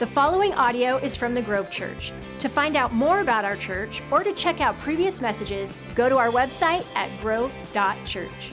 The following audio is from the Grove Church. To find out more about our church or to check out previous messages, go to our website at grove.church.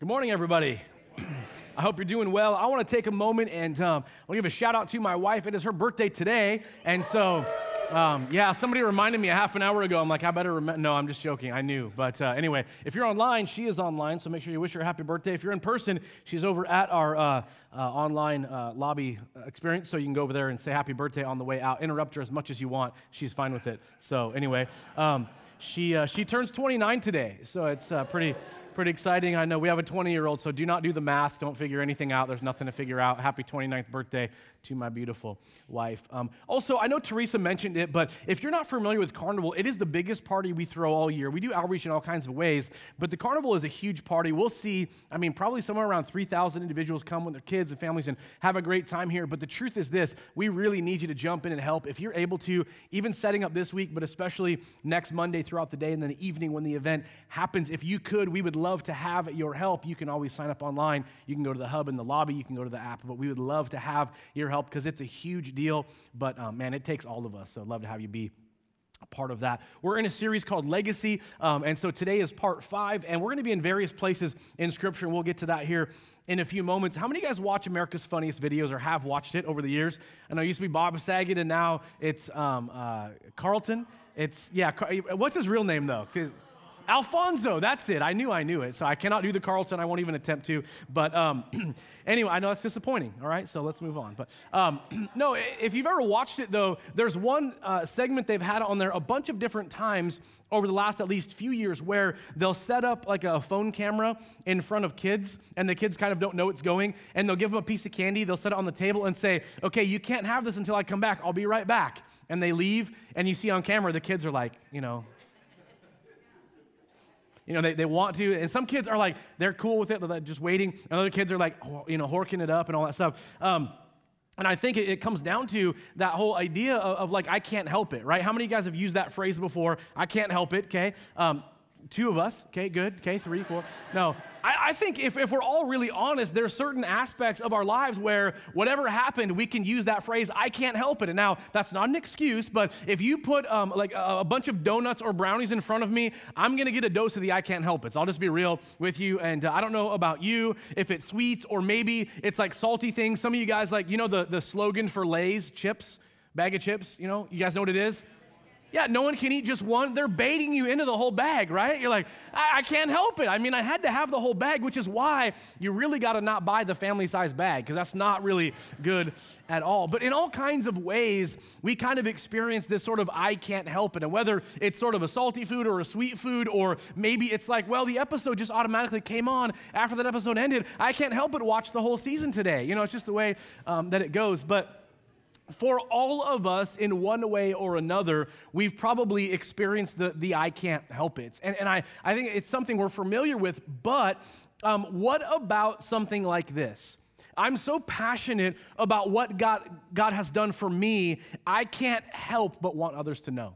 Good morning, everybody. I hope you're doing well. I want to take a moment and um, I want to give a shout out to my wife. It is her birthday today. And so, um, yeah, somebody reminded me a half an hour ago. I'm like, I better remember. No, I'm just joking. I knew. But uh, anyway, if you're online, she is online. So make sure you wish her a happy birthday. If you're in person, she's over at our uh, uh, online uh, lobby experience. So you can go over there and say happy birthday on the way out. Interrupt her as much as you want. She's fine with it. So anyway, um, she, uh, she turns 29 today. So it's uh, pretty pretty exciting. I know we have a 20 year old, so do not do the math. Don't figure anything out. There's nothing to figure out. Happy 29th birthday to my beautiful wife. Um, also, I know Teresa mentioned it, but if you're not familiar with Carnival, it is the biggest party we throw all year. We do outreach in all kinds of ways, but the Carnival is a huge party. We'll see, I mean, probably somewhere around 3,000 individuals come with their kids and families and have a great time here. But the truth is this we really need you to jump in and help. If you're able to, even setting up this week, but especially next Monday throughout the day and then the evening when the event happens, if you could, we would love to have your help. You can always sign up online. You can go to the hub in the lobby, you can go to the app, but we would love to have your help because it's a huge deal. But um, man, it takes all of us. So I'd love to have you be a part of that. We're in a series called Legacy, um, and so today is part five, and we're going to be in various places in Scripture, and we'll get to that here in a few moments. How many of you guys watch America's Funniest Videos or have watched it over the years? I know it used to be Bob Saget, and now it's um, uh, Carlton. It's, yeah, what's his real name though? Alfonso, that's it. I knew I knew it. So I cannot do the Carlton. I won't even attempt to. But um, anyway, I know that's disappointing. All right, so let's move on. But um, no, if you've ever watched it, though, there's one uh, segment they've had on there a bunch of different times over the last at least few years where they'll set up like a phone camera in front of kids, and the kids kind of don't know it's going, and they'll give them a piece of candy. They'll set it on the table and say, okay, you can't have this until I come back. I'll be right back. And they leave, and you see on camera the kids are like, you know, you know, they, they want to. And some kids are like, they're cool with it, they're just waiting. And other kids are like, you know, horking it up and all that stuff. Um, and I think it, it, comes down to that whole idea of, of, like, I can't help it, right? How many of you guys have used that phrase before? I can't help it, okay? Um, two of us, okay, good, okay, three, four. No, I, I, think if, if we're all really honest, there are certain aspects of our lives where whatever happened, we can use that phrase, I can't help it. And now, that's not an excuse, but if you put um, like a, a, bunch of donuts or brownies in front of me, I'm gonna get a dose of the I can't help it. So I'll just be real with you. And uh, I don't know about you, if it's sweets or maybe it's like salty things. Some of you guys, like, you know, the, the slogan for Lay's chips, bag of chips, you know, you guys know what it is? Yeah, no one can eat just one. They're baiting you into the whole bag, right? You're like, I, I can't help it. I mean, I had to have the whole bag, which is why you really got to not buy the family size bag, because that's not really good at all. But in all kinds of ways, we kind of experience this sort of I can't help it. And whether it's sort of a salty food or a sweet food, or maybe it's like, well, the episode just automatically came on after that episode ended. I can't help but watch the whole season today. You know, it's just the way um, that it goes. But for all of us, in one way or another, we've probably experienced the, the I can't help it. And, and I, I think it's something we're familiar with, but um, what about something like this? I'm so passionate about what God, God has done for me, I can't help but want others to know.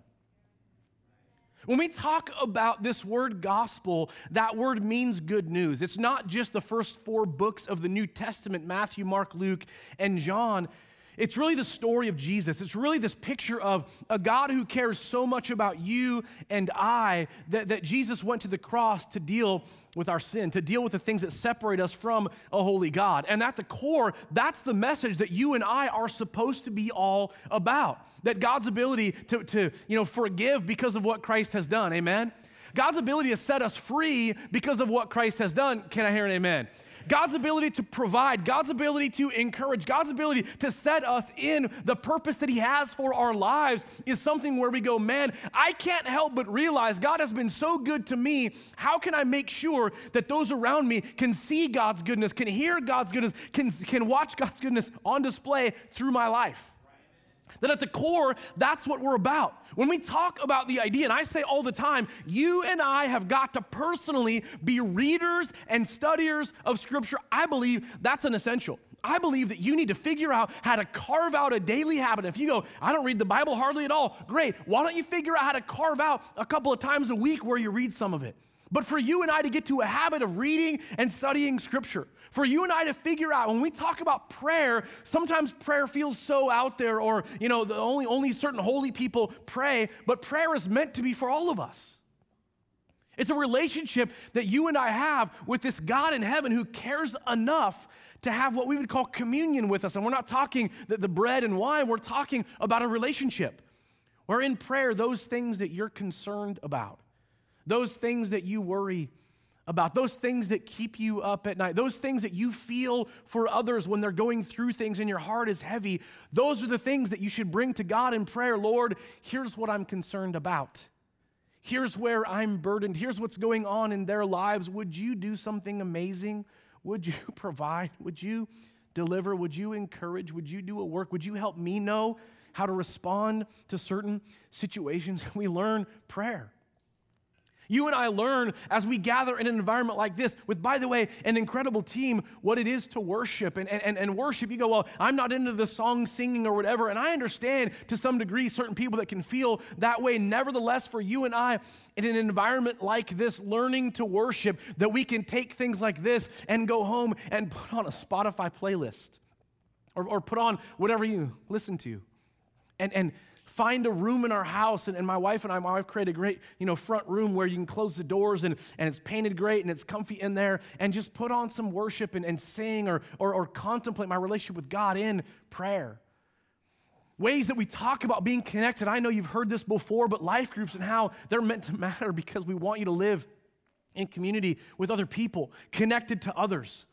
When we talk about this word gospel, that word means good news. It's not just the first four books of the New Testament Matthew, Mark, Luke, and John. It's really the story of Jesus. It's really this picture of a God who cares so much about you and I that, that Jesus went to the cross to deal with our sin, to deal with the things that separate us from a holy God. And at the core, that's the message that you and I are supposed to be all about. That God's ability to, to you know, forgive because of what Christ has done. Amen? God's ability to set us free because of what Christ has done. Can I hear an amen? God's ability to provide, God's ability to encourage, God's ability to set us in the purpose that He has for our lives is something where we go, man, I can't help but realize God has been so good to me. How can I make sure that those around me can see God's goodness, can hear God's goodness, can, can watch God's goodness on display through my life? That at the core, that's what we're about. When we talk about the idea, and I say all the time, you and I have got to personally be readers and studiers of Scripture. I believe that's an essential. I believe that you need to figure out how to carve out a daily habit. If you go, I don't read the Bible hardly at all, great. Why don't you figure out how to carve out a couple of times a week where you read some of it? But for you and I to get to a habit of reading and studying Scripture. For you and I to figure out when we talk about prayer, sometimes prayer feels so out there, or you know, the only only certain holy people pray. But prayer is meant to be for all of us. It's a relationship that you and I have with this God in heaven who cares enough to have what we would call communion with us. And we're not talking the, the bread and wine, we're talking about a relationship. Where in prayer, those things that you're concerned about, those things that you worry about, those things that keep you up at night, those things that you feel for others when they're going through things and your heart is heavy, those are the things that you should bring to God in prayer. Lord, here's what I'm concerned about. Here's where I'm burdened. Here's what's going on in their lives. Would you do something amazing? Would you provide? Would you deliver? Would you encourage? Would you do a work? Would you help me know how to respond to certain situations? We learn prayer. You and I learn as we gather in an environment like this, with, by the way, an incredible team, what it is to worship. And, and, and worship, you go, well, I'm not into the song singing or whatever. And I understand to some degree certain people that can feel that way. Nevertheless, for you and I, in an environment like this, learning to worship, that we can take things like this and go home and put on a Spotify playlist or, or put on whatever you listen to. And, and find a room in our house. And, and, my wife and I, my wife created a great, you know, front room where you can close the doors and, and it's painted great and it's comfy in there and just put on some worship and, and sing or, or, or contemplate my relationship with God in prayer. Ways that we talk about being connected. I know you've heard this before, but life groups and how they're meant to matter because we want you to live in community with other people, connected to others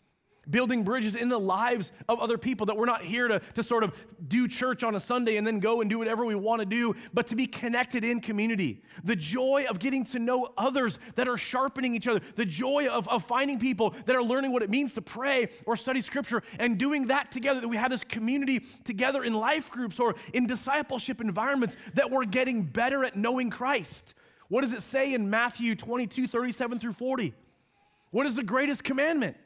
building bridges in the lives of other people, that we're not here to, to sort of do church on a Sunday and then go and do whatever we want to do, but to be connected in community. The joy of getting to know others that are sharpening each other, the joy of, of finding people that are learning what it means to pray or study scripture and doing that together, that we have this community together in life groups or in discipleship environments, that we're getting better at knowing Christ. What does it say in Matthew 22, 37 through 40? What is the greatest commandment?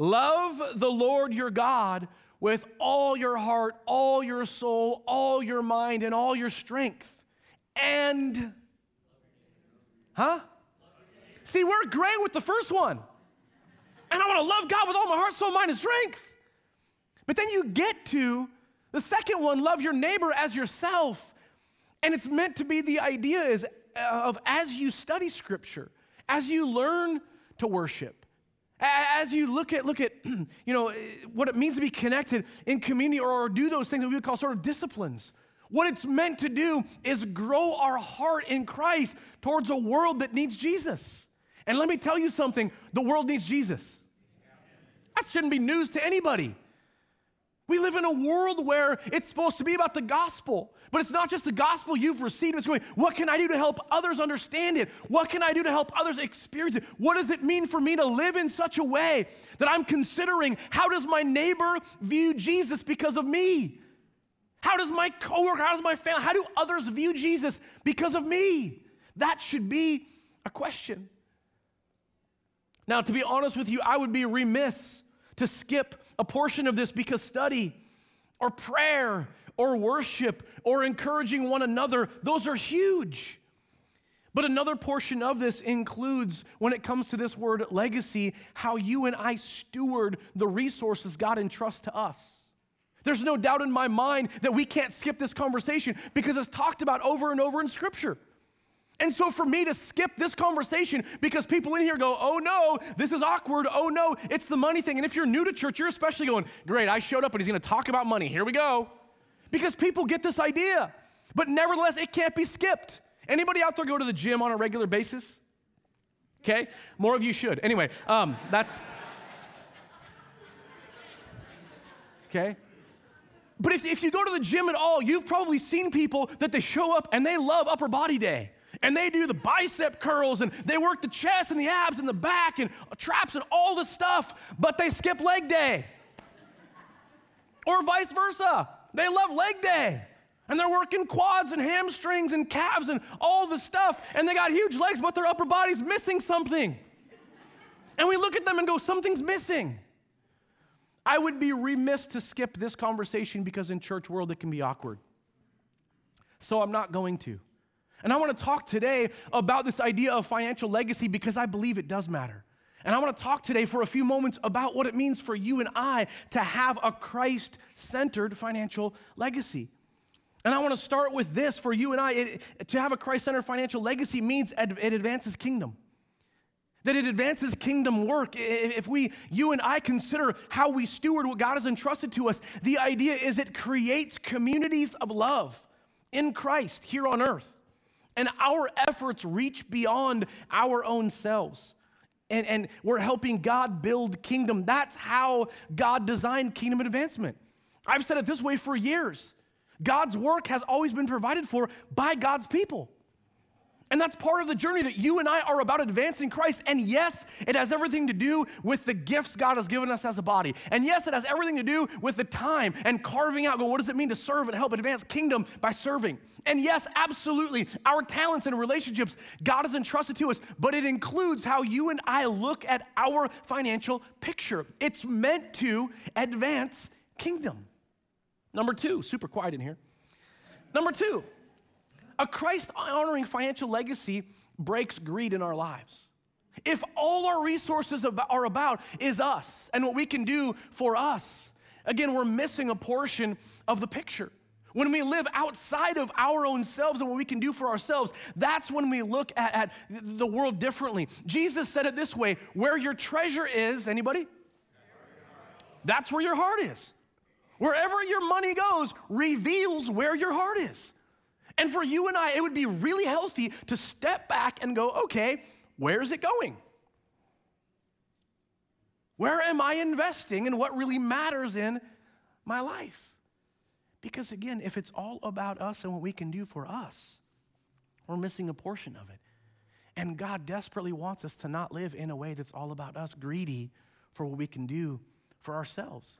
Love the Lord your God with all your heart, all your soul, all your mind, and all your strength. And, huh? See, we're great with the first one. And I want to love God with all my heart, soul, mind, and strength. But then you get to the second one, love your neighbor as yourself. And it's meant to be the idea is uh, of as you study scripture, as you learn to worship, as you look at, look at, you know, what it means to be connected in community or, or do those things that we would call sort of disciplines. What it's meant to do is grow our heart in Christ towards a world that needs Jesus. And let me tell you something the world needs Jesus. That shouldn't be news to anybody. We live in a world where it's supposed to be about the gospel, but it's not just the gospel you've received. It's going, what can I do to help others understand it? What can I do to help others experience it? What does it mean for me to live in such a way that I'm considering how does my neighbor view Jesus because of me? How does my coworker, how does my family, how do others view Jesus because of me? That should be a question. Now, to be honest with you, I would be remiss to skip a portion of this because study or prayer or worship or encouraging one another, those are huge. But another portion of this includes, when it comes to this word legacy, how you and I steward the resources God entrusts to us. There's no doubt in my mind that we can't skip this conversation because it's talked about over and over in Scripture. And so for me to skip this conversation because people in here go, oh no, this is awkward. Oh no, it's the money thing. And if you're new to church, you're especially going, great, I showed up and he's going to talk about money. Here we go. Because people get this idea. But nevertheless, it can't be skipped. Anybody out there go to the gym on a regular basis? Okay, more of you should. Anyway, um, that's okay. But if, if you go to the gym at all, you've probably seen people that they show up and they love upper body day and they do the bicep curls and they work the chest and the abs and the back and traps and all the stuff, but they skip leg day. or vice versa. They love leg day. And they're working quads and hamstrings and calves and all the stuff, and they got huge legs, but their upper body's missing something. And we look at them and go, something's missing. I would be remiss to skip this conversation because in church world it can be awkward. So I'm not going to. And I want to talk today about this idea of financial legacy because I believe it does matter. And I want to talk today for a few moments about what it means for you and I to have a Christ centered financial legacy. And I want to start with this for you and I. It, to have a Christ centered financial legacy means it advances kingdom. That it advances kingdom work. If we, you and I, consider how we steward what God has entrusted to us, the idea is it creates communities of love in Christ here on earth. And our efforts reach beyond our own selves. And, and we're helping God build kingdom. That's how God designed kingdom advancement. I've said it this way for years God's work has always been provided for by God's people. And that's part of the journey that you and I are about advancing Christ. And yes, it has everything to do with the gifts God has given us as a body. And yes, it has everything to do with the time and carving out, go, what does it mean to serve and help advance kingdom by serving? And yes, absolutely, our talents and relationships God has entrusted to us, but it includes how you and I look at our financial picture. It's meant to advance kingdom. Number two, super quiet in here. Number two, a Christ honoring financial legacy breaks greed in our lives. If all our resources are about is us and what we can do for us, again, we're missing a portion of the picture. When we live outside of our own selves and what we can do for ourselves, that's when we look at, at the world differently. Jesus said it this way where your treasure is, anybody? That's where your heart is. Wherever your money goes reveals where your heart is. And for you and I, it would be really healthy to step back and go, okay, where is it going? Where am I investing and what really matters in my life? Because again, if it's all about us and what we can do for us, we're missing a portion of it. And God desperately wants us to not live in a way that's all about us, greedy for what we can do for ourselves.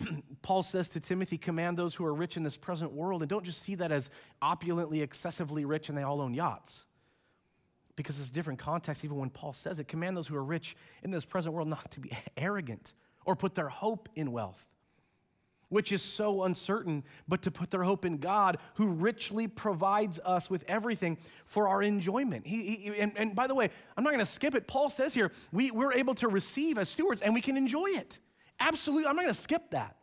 Paul says to Timothy, command those who are rich in this present world, and don't just see that as opulently, excessively rich and they all own yachts. Because it's different context, even when Paul says it. Command those who are rich in this present world not to be arrogant or put their hope in wealth, which is so uncertain, but to put their hope in God, who richly provides us with everything for our enjoyment. He, he and, and, by the way, I'm not going to skip it. Paul says here, we, we're able to receive as stewards and we can enjoy it. Absolutely, I'm not gonna skip that.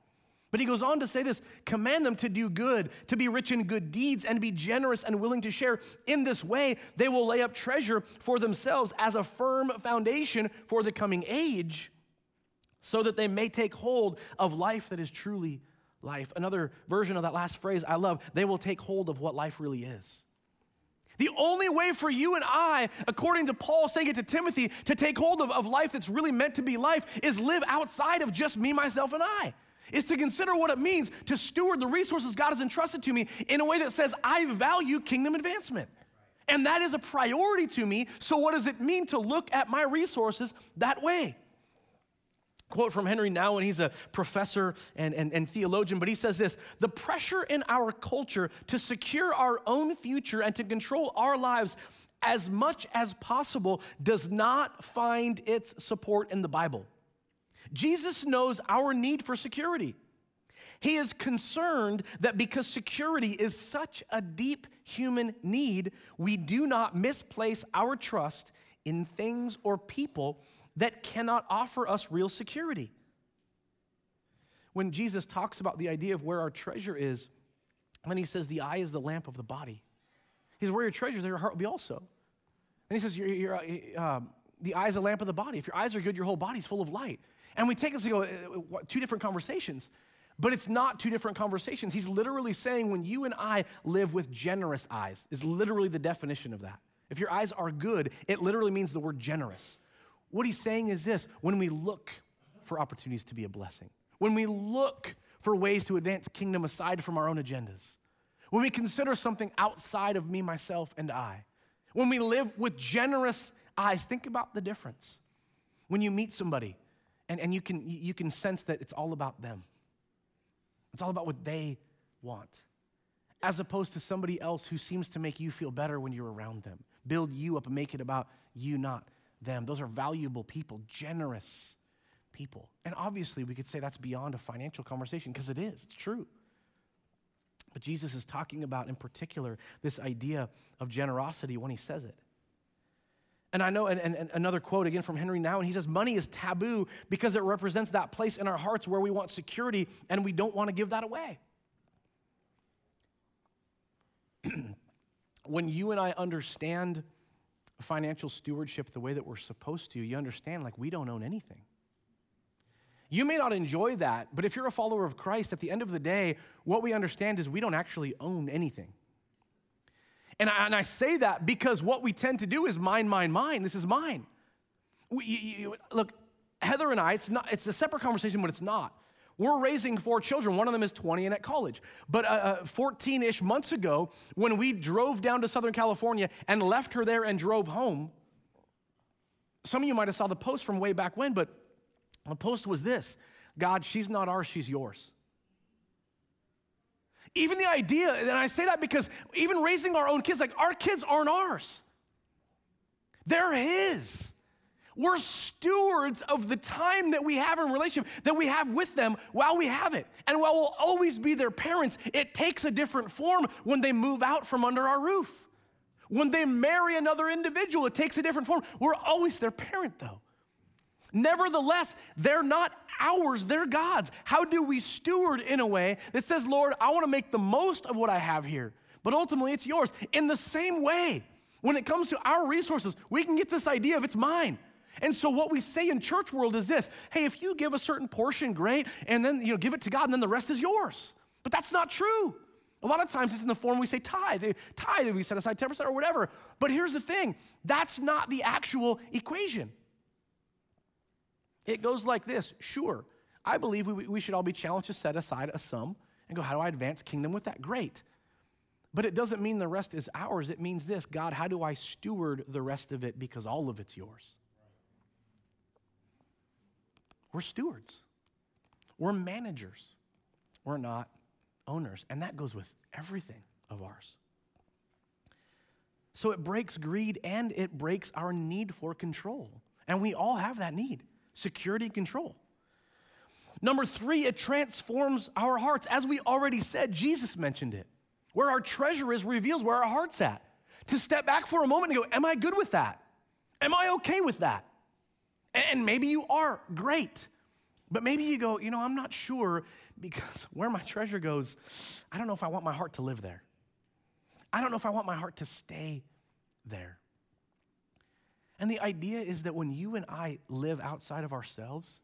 But he goes on to say this command them to do good, to be rich in good deeds, and be generous and willing to share. In this way, they will lay up treasure for themselves as a firm foundation for the coming age, so that they may take hold of life that is truly life. Another version of that last phrase I love they will take hold of what life really is. The only way for you and I, according to Paul saying it to Timothy, to take hold of, of life that's really meant to be life is live outside of just me, myself, and I. Is to consider what it means to steward the resources God has entrusted to me in a way that says, I value kingdom advancement. And that is a priority to me. So, what does it mean to look at my resources that way? Quote from Henry Nouwen. He's a professor and, and, and, theologian, but he says this The pressure in our culture to secure our own future and to control our lives as much as possible does not find its support in the Bible. Jesus knows our need for security. He is concerned that because security is such a deep human need, we do not misplace our trust in things or people that cannot offer us real security. When Jesus talks about the idea of where our treasure is, then he says, The eye is the lamp of the body. He says, Where your treasure is, there your heart will be also. And he says, you're, you're, uh, The eye is a lamp of the body. If your eyes are good, your whole body's full of light. And we take this and go, uh, two different conversations. But it's not two different conversations. He's literally saying when you and I live with generous eyes, is literally the definition of that. If your eyes are good, it literally means the word generous. What he's saying is this when we look for opportunities to be a blessing, when we look for ways to advance kingdom aside from our own agendas, when we consider something outside of me, myself, and I, when we live with generous eyes, think about the difference. When you meet somebody and, and you, can, you can sense that it's all about them, it's all about what they want, as opposed to somebody else who seems to make you feel better when you're around them, build you up and make it about you, not them. Those are valuable people, generous people. And obviously, we could say that's beyond a financial conversation because it is, it's true. But Jesus is talking about, in particular, this idea of generosity when he says it. And I know, and, and, and, another quote again from Henry Nouwen, and he says, Money is taboo because it represents that place in our hearts where we want security and we don't want to give that away. when you and I understand financial stewardship the way that we're supposed to, you understand like we don't own anything. You may not enjoy that, but if you're a follower of Christ, at the end of the day, what we understand is we don't actually own anything. And I, and I say that because what we tend to do is mine, mine, mine. This is mine. We, you, you, look, Heather and I, it's, not, it's a separate conversation, but it's not. We're raising four children. One of them is 20 and at college. But 14 uh, uh ish months ago, when we drove down to Southern California and left her there and drove home, some of you might have saw the post from way back when, but the post was this God, she's not ours, she's yours. Even the idea, and I say that because even raising our own kids, like our kids aren't ours, they're His. We're stewards of the time that we have in relationship, that we have with them while we have it. And while we'll always be their parents, it takes a different form when they move out from under our roof. When they marry another individual, it takes a different form. We're always their parent, though. Nevertheless, they're not ours, they're God's. How do we steward in a way that says, Lord, I want to make the most of what I have here, but ultimately it's yours? In the same way, when it comes to our resources, we can get this idea of it's mine. And so what we say in church world is this, hey, if you give a certain portion, great, and then you know give it to God and then the rest is yours. But that's not true. A lot of times it's in the form we say tithe, eh, tithe, we set aside 10% or whatever. But here's the thing, that's not the actual equation. It goes like this Sure, I believe we, we should all be challenged to set aside a sum and go, how do I advance kingdom with that? Great. But it doesn't mean the rest is ours. It means this God, how do I steward the rest of it because all of it's yours? We're stewards, we're managers, we're not owners. And that goes with everything of ours. So it breaks greed and it breaks our need for control. And we all have that need security control. Number three, it transforms our hearts. As we already said, Jesus mentioned it. Where our treasure is reveals where our heart's at. To step back for a moment and go, Am I good with that? Am I okay with that? And maybe you are great. But maybe you go, You know, I'm not sure because where my treasure goes, I don't know if I want my heart to live there. I don't know if I want my heart to stay there. And the idea is that when you and I live outside of ourselves,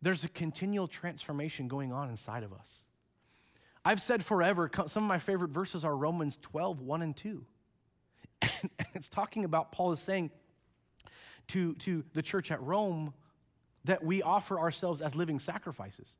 there's a continual transformation going on inside of us. I've said forever, some of my favorite verses are Romans 12, 1 and 2. And it's talking about, Paul is saying to, to the church at Rome that we offer ourselves as living sacrifices.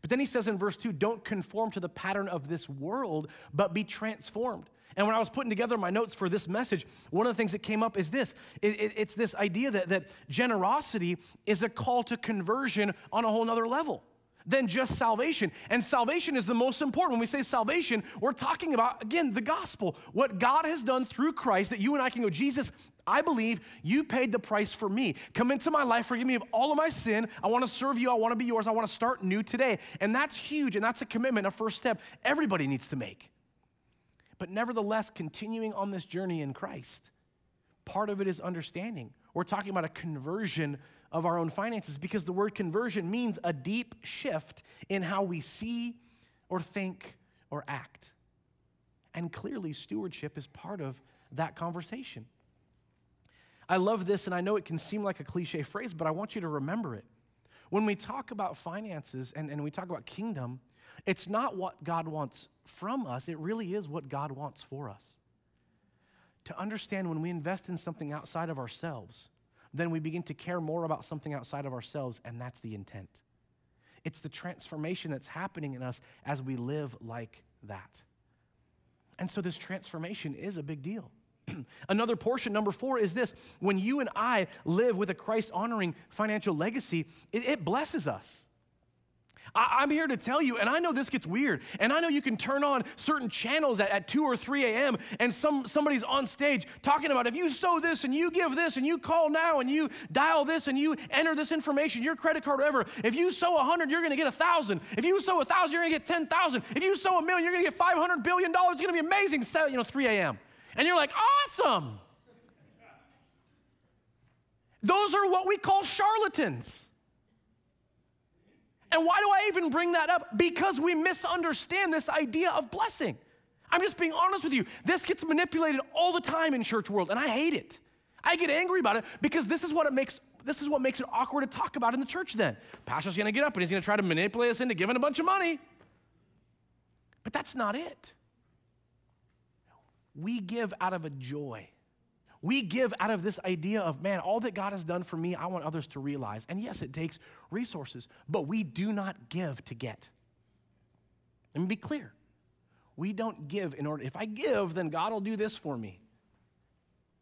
But then he says in verse 2 don't conform to the pattern of this world, but be transformed. And when I was putting together my notes for this message, one of the things that came up is this it, it, it's this idea that, that generosity is a call to conversion on a whole nother level than just salvation. And salvation is the most important. When we say salvation, we're talking about, again, the gospel. What God has done through Christ that you and I can go, Jesus, I believe you paid the price for me. Come into my life, forgive me of all of my sin. I want to serve you. I want to be yours. I want to start new today. And that's huge. And that's a commitment, a first step everybody needs to make. But nevertheless, continuing on this journey in Christ, part of it is understanding. We're talking about a conversion of our own finances because the word conversion means a deep shift in how we see or think or act. And clearly, stewardship is part of that conversation. I love this, and I know it can seem like a cliche phrase, but I want you to remember it. When we talk about finances and, and we talk about kingdom, it's not what God wants from us, it really is what God wants for us. To understand when we invest in something outside of ourselves, then we begin to care more about something outside of ourselves, and that's the intent. It's the transformation that's happening in us as we live like that. And so, this transformation is a big deal. Another portion, number four, is this when you and I live with a Christ honoring financial legacy, it, it blesses us. I, am here to tell you, and I know this gets weird, and I know you can turn on certain channels at, at 2 or 3 a.m. and some, somebody's on stage talking about if you sow this and you give this and you call now and you dial this and you enter this information, your credit card, whatever. If you sow 100, you're gonna get 1,000. If you sow 1,000, you're gonna get 10,000. If you sow a million, you're gonna get 500 billion dollars. It's gonna be amazing, Seven, you know, 3 a.m. And you're like, awesome. Those are what we call charlatans. And why do I even bring that up? Because we misunderstand this idea of blessing. I'm just being honest with you. This gets manipulated all the time in church world, and I hate it. I get angry about it because this is what it makes this is what makes it awkward to talk about in the church then. Pastor's gonna get up and he's gonna try to manipulate us into giving a bunch of money. But that's not it. We give out of a joy. We give out of this idea of, man, all that God has done for me, I want others to realize. And yes, it takes resources, but we do not give to get. Let me be clear. We don't give in order, if I give, then God will do this for me.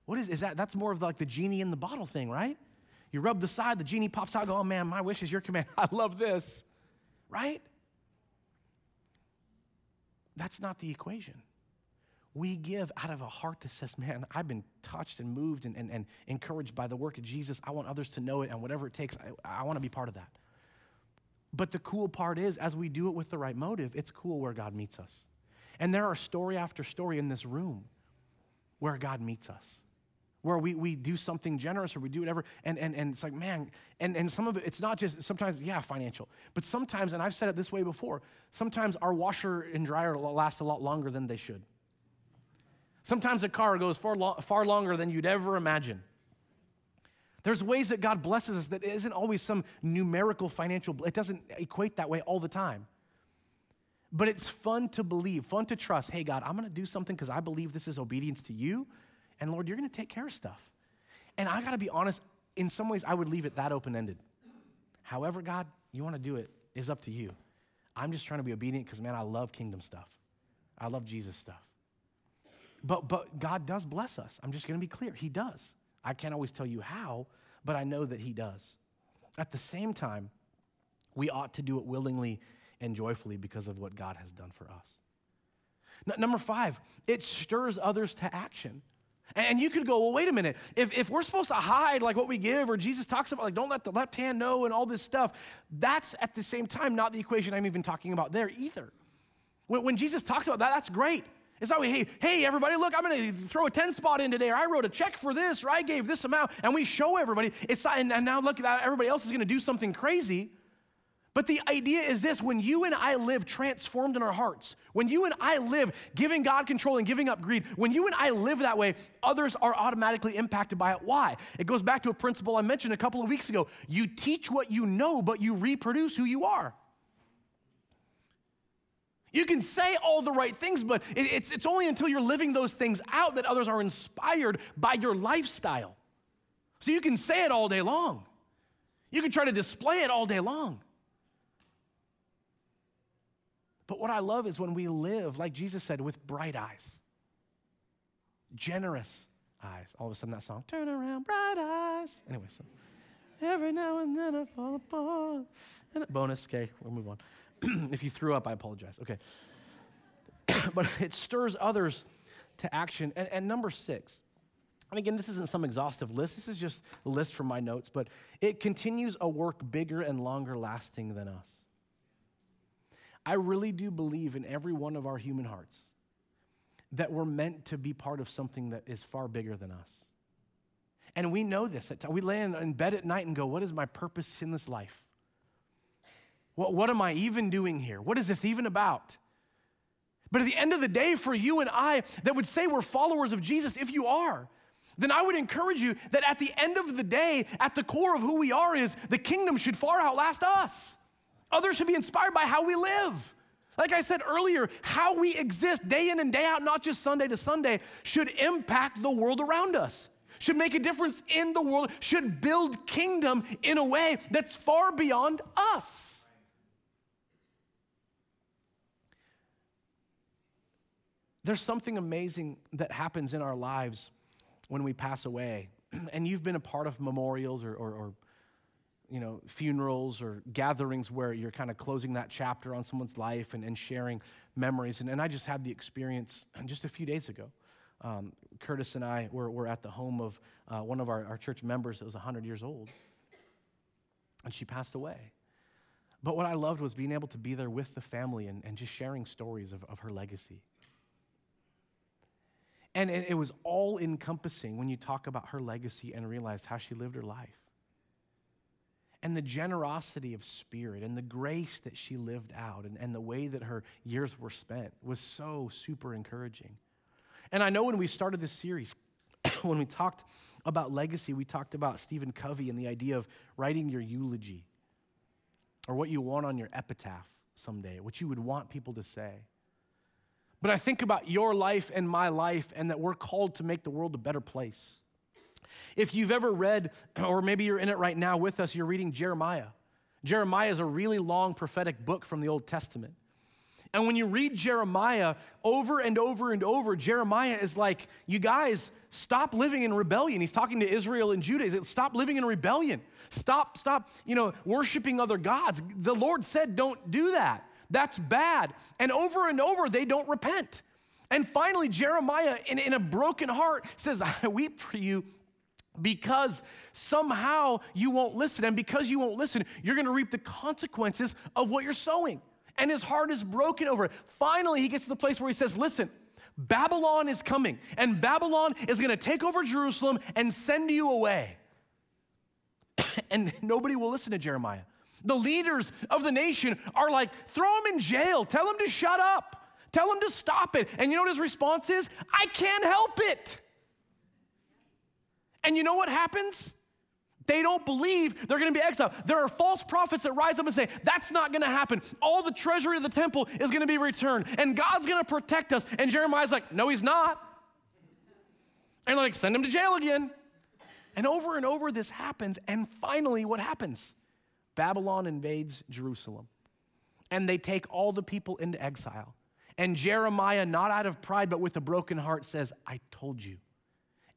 What is, is that? That's more of like the genie in the bottle thing, right? You rub the side, the genie pops out, go, oh man, my wish is your command. I love this, right? That's not the equation we give out of a heart that says, Man, I've been touched and moved and, and, and encouraged by the work of Jesus. I want others to know it, and whatever it takes, I, I want to be part of that. But the cool part is, as we do it with the right motive, it's cool where God meets us. And there are story after story in this room where God meets us, where we, we do something generous or we do whatever. And, and, and it's like, man, and, and some of it, it's not just sometimes, yeah, financial, but sometimes, and I've said it this way before, sometimes our washer and dryer last a lot longer than they should. Sometimes a car goes far, lo- far longer than you'd ever imagine. There's ways that God blesses us that isn't always some numerical financial, it doesn't equate that way all the time. But it's fun to believe, fun to trust. Hey, God, I'm gonna do something because I believe this is obedience to you. And Lord, you're gonna take care of stuff. And I gotta be honest, in some ways, I would leave it that open ended. However, God, you wanna do it is up to you. I'm just trying to be obedient because, man, I love kingdom stuff, I love Jesus stuff. But, but God does bless us. I'm just going to be clear. He does. I can't always tell you how, but I know that He does. At the same time, we ought to do it willingly and joyfully because of what God has done for us. Number five, it stirs others to action. And you could go, well, wait a minute. If, if we're supposed to hide like what we give, or Jesus talks about like don't let the left hand know and all this stuff, that's at the same time not the equation I'm even talking about there either. When, when Jesus talks about that, that's great. It's not, hey, hey, everybody, look, I'm going to throw a 10 spot in today, or I wrote a check for this, or I gave this amount, and we show everybody. It's not, and, and now look, everybody else is going to do something crazy. But the idea is this when you and I live transformed in our hearts, when you and I live giving God control and giving up greed, when you and I live that way, others are automatically impacted by it. Why? It goes back to a principle I mentioned a couple of weeks ago. You teach what you know, but you reproduce who you are. You can say all the right things, but it's, it's only until you're living those things out that others are inspired by your lifestyle. So you can say it all day long. You can try to display it all day long. But what I love is when we live, like Jesus said, with bright eyes, generous eyes. All of a sudden, that song, turn around, bright eyes. Anyway, so every now and then I fall apart. And bonus, okay, we'll move on. if you threw up, I apologize. Okay. but it stirs others to action. And, and number six, and again, this isn't some exhaustive list, this is just a list from my notes, but it continues a work bigger and longer lasting than us. I really do believe in every one of our human hearts that we're meant to be part of something that is far bigger than us. And we know this. We lay in bed at night and go, What is my purpose in this life? What, what am I even doing here? What is this even about? But at the end of the day, for you and I that would say we're followers of Jesus, if you are, then I would encourage you that at the end of the day, at the core of who we are, is the kingdom should far outlast us. Others should be inspired by how we live. Like I said earlier, how we exist day in and day out, not just Sunday to Sunday, should impact the world around us, should make a difference in the world, should build kingdom in a way that's far beyond us. There's something amazing that happens in our lives when we pass away. and you've been a part of memorials or, or, or you know, funerals or gatherings where you're kind of closing that chapter on someone's life and, and sharing memories. And, and I just had the experience just a few days ago. Um, Curtis and I were, were at the home of uh, one of our, our church members that was 100 years old, and she passed away. But what I loved was being able to be there with the family and, and just sharing stories of, of her legacy. And it, was all encompassing when you talk about her legacy and realize how she lived her life and the generosity of spirit and the grace that she lived out and, and the way that her years were spent was so super encouraging. And I know when we started this series, when we talked about legacy, we talked about Stephen Covey and the idea of writing your eulogy or what you want on your epitaph someday, what you would want people to say. But I think about your life and my life, and that we're called to make the world a better place. If you've ever read, or maybe you're in it right now with us, you're reading Jeremiah. Jeremiah is a really long prophetic book from the Old Testament. And when you read Jeremiah over and over and over, Jeremiah is like, you guys, stop living in rebellion. He's talking to Israel and Judah. He's like, stop living in rebellion. Stop, stop, you know, worshiping other gods. The Lord said, don't do that. That's bad. And over and over, they don't repent. And finally, Jeremiah, in, in a broken heart, says, I weep for you because somehow you won't listen. And because you won't listen, you're going to reap the consequences of what you're sowing. And his heart is broken over it. Finally, he gets to the place where he says, Listen, Babylon is coming, and Babylon is going to take over Jerusalem and send you away. and nobody will listen to Jeremiah. The leaders of the nation are like, throw him in jail, tell him to shut up, tell him to stop it. And you know what his response is? I can't help it. And you know what happens? They don't believe they're going to be exiled. There are false prophets that rise up and say, That's not going to happen. All the treasury of the temple is going to be returned, and God's going to protect us. And Jeremiah's like, No, he's not. And like, Send him to jail again. And over and over this happens. And finally, what happens? Babylon invades Jerusalem, and they take all the people into exile. And Jeremiah, not out of pride, but with a broken heart, says, I told you.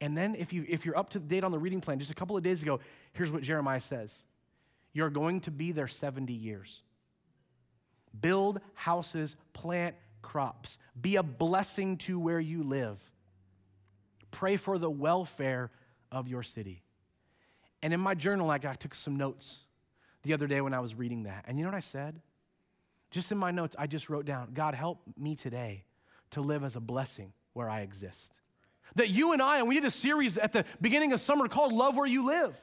And then, if, you, if you're up to date on the reading plan, just a couple of days ago, here's what Jeremiah says You're going to be there 70 years. Build houses, plant crops, be a blessing to where you live. Pray for the welfare of your city. And in my journal, like I took some notes the other day when I was reading that. And you know what I said? Just in my notes, I just wrote down God, help me today to live as a blessing where I exist. That you and I, and we did a series at the beginning of summer called Love Where You Live.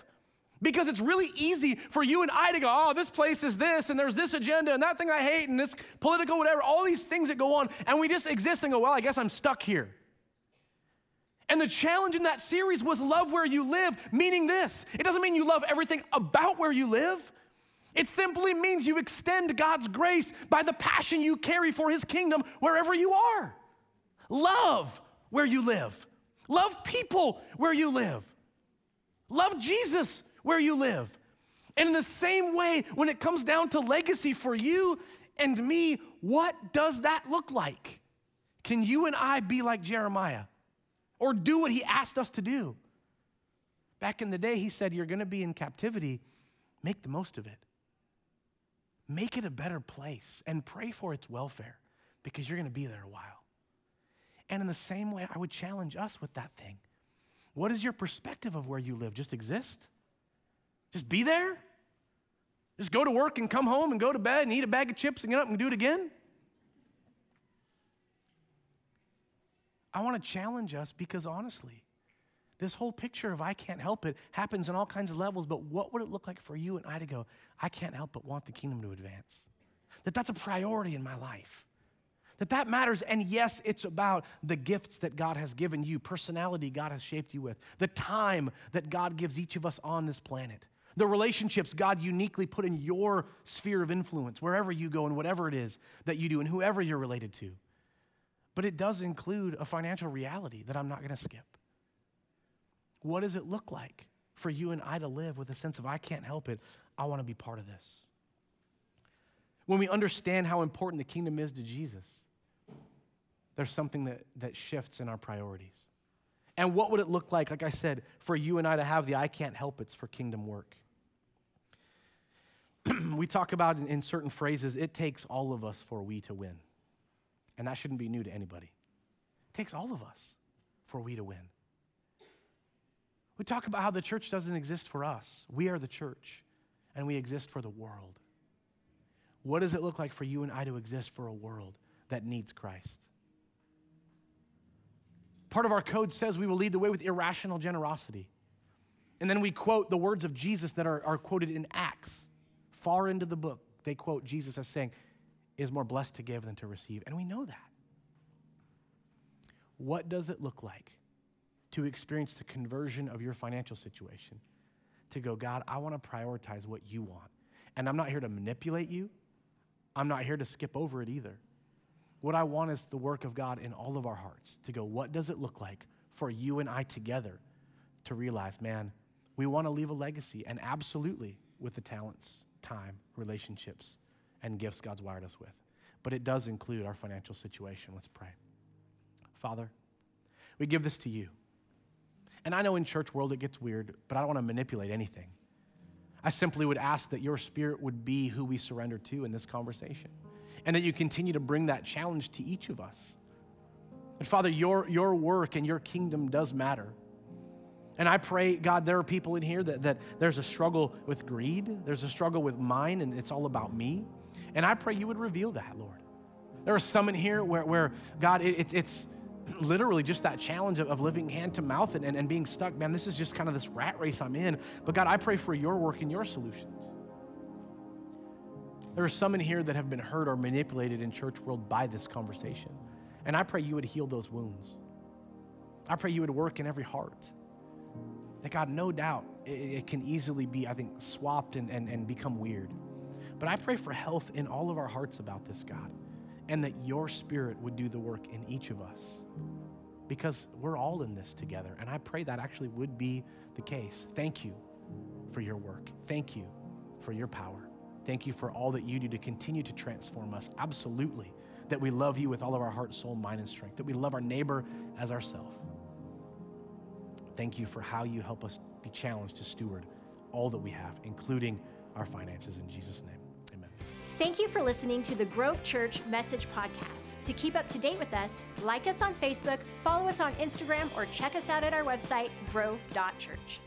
Because it's really easy for you and I to go, oh, this place is this, and there's this agenda, and that thing I hate, and this political whatever, all these things that go on, and we just exist and go, well, I guess I'm stuck here. And the challenge in that series was love where you live, meaning this it doesn't mean you love everything about where you live. It simply means you extend God's grace by the passion you carry for His kingdom wherever you are. Love where you live. Love people where you live. Love Jesus where you live. And in the same way, when it comes down to legacy for you and me, what does that look like? Can you and I be like Jeremiah or do what he asked us to do? Back in the day, he said, You're going to be in captivity, make the most of it. Make it a better place and pray for its welfare because you're going to be there a while. And in the same way, I would challenge us with that thing. What is your perspective of where you live? Just exist? Just be there? Just go to work and come home and go to bed and eat a bag of chips and get up and do it again? I want to challenge us because honestly, this whole picture of I can't help it happens in all kinds of levels, but what would it look like for you and I to go, I can't help but want the kingdom to advance? That that's a priority in my life. That that matters and yes it's about the gifts that god has given you personality god has shaped you with the time that god gives each of us on this planet the relationships god uniquely put in your sphere of influence wherever you go and whatever it is that you do and whoever you're related to. But it does include a financial reality that i'm not going to skip what does it look like for you and i to live with a sense of i can't help it i want to be part of this when we understand how important the kingdom is to jesus there's something that, that shifts in our priorities. And what would it look like, like I said, for you and I to have the I can't help it's for kingdom work? we talk about in, in certain phrases, it takes all of us for we to win. And that shouldn't be new to anybody. It takes all of us for we to win. We talk about how the church doesn't exist for us. We are the church, and we exist for the world. What does it look like for you and I to exist for a world that needs Christ? Part of our code says we will lead the way with irrational generosity. And then we quote the words of Jesus that are, are quoted in Acts. Far into the book, they quote Jesus as saying, is more blessed to give than to receive. And we know that. What does it look like to experience the conversion of your financial situation? To go, God, I want to prioritize what you want. And I'm not here to manipulate you, I'm not here to skip over it either. What I want is the work of God in all of our hearts to go, what does it look like for you and I together to realize, man, we want to leave a legacy, and absolutely with the talents, time, relationships, and gifts God's wired us with. But it does include our financial situation. Let's pray. Father, we give this to you. And I know in church world it gets weird, but I don't want to manipulate anything. I simply would ask that your spirit would be who we surrender to in this conversation and that you continue to bring that challenge to each of us. And Father, your, your work and your kingdom does matter. And I pray, God, there are people in here that, that there's a struggle with greed, there's a struggle with mine, and it's all about me. And I pray you would reveal that, Lord. There are some in here where, where God, it, it's literally just that challenge of, of living hand to mouth and, and, and being stuck. Man, this is just kind of this rat race I'm in. But God, I pray for your work and your solutions. There are some in here that have been hurt or manipulated in church world by this conversation. And I pray you would heal those wounds. I pray you would work in every heart. That God, no doubt, it, it can easily be, I think, swapped and, and, and become weird. But I pray for health in all of our hearts about this, God, and that your spirit would do the work in each of us because we're all in this together. And I pray that actually would be the case. Thank you for your work. Thank you for your power. Thank you for all that you do to continue to transform us. Absolutely. That we love you with all of our heart, soul, mind, and strength. That we love our neighbor as ourselves. Thank you for how you help us be challenged to steward all that we have, including our finances. In Jesus' name. Thank you for listening to the Grove Church Message Podcast. To keep up to date with us, like us on Facebook, follow us on Instagram, or check us out at our website, grove.church.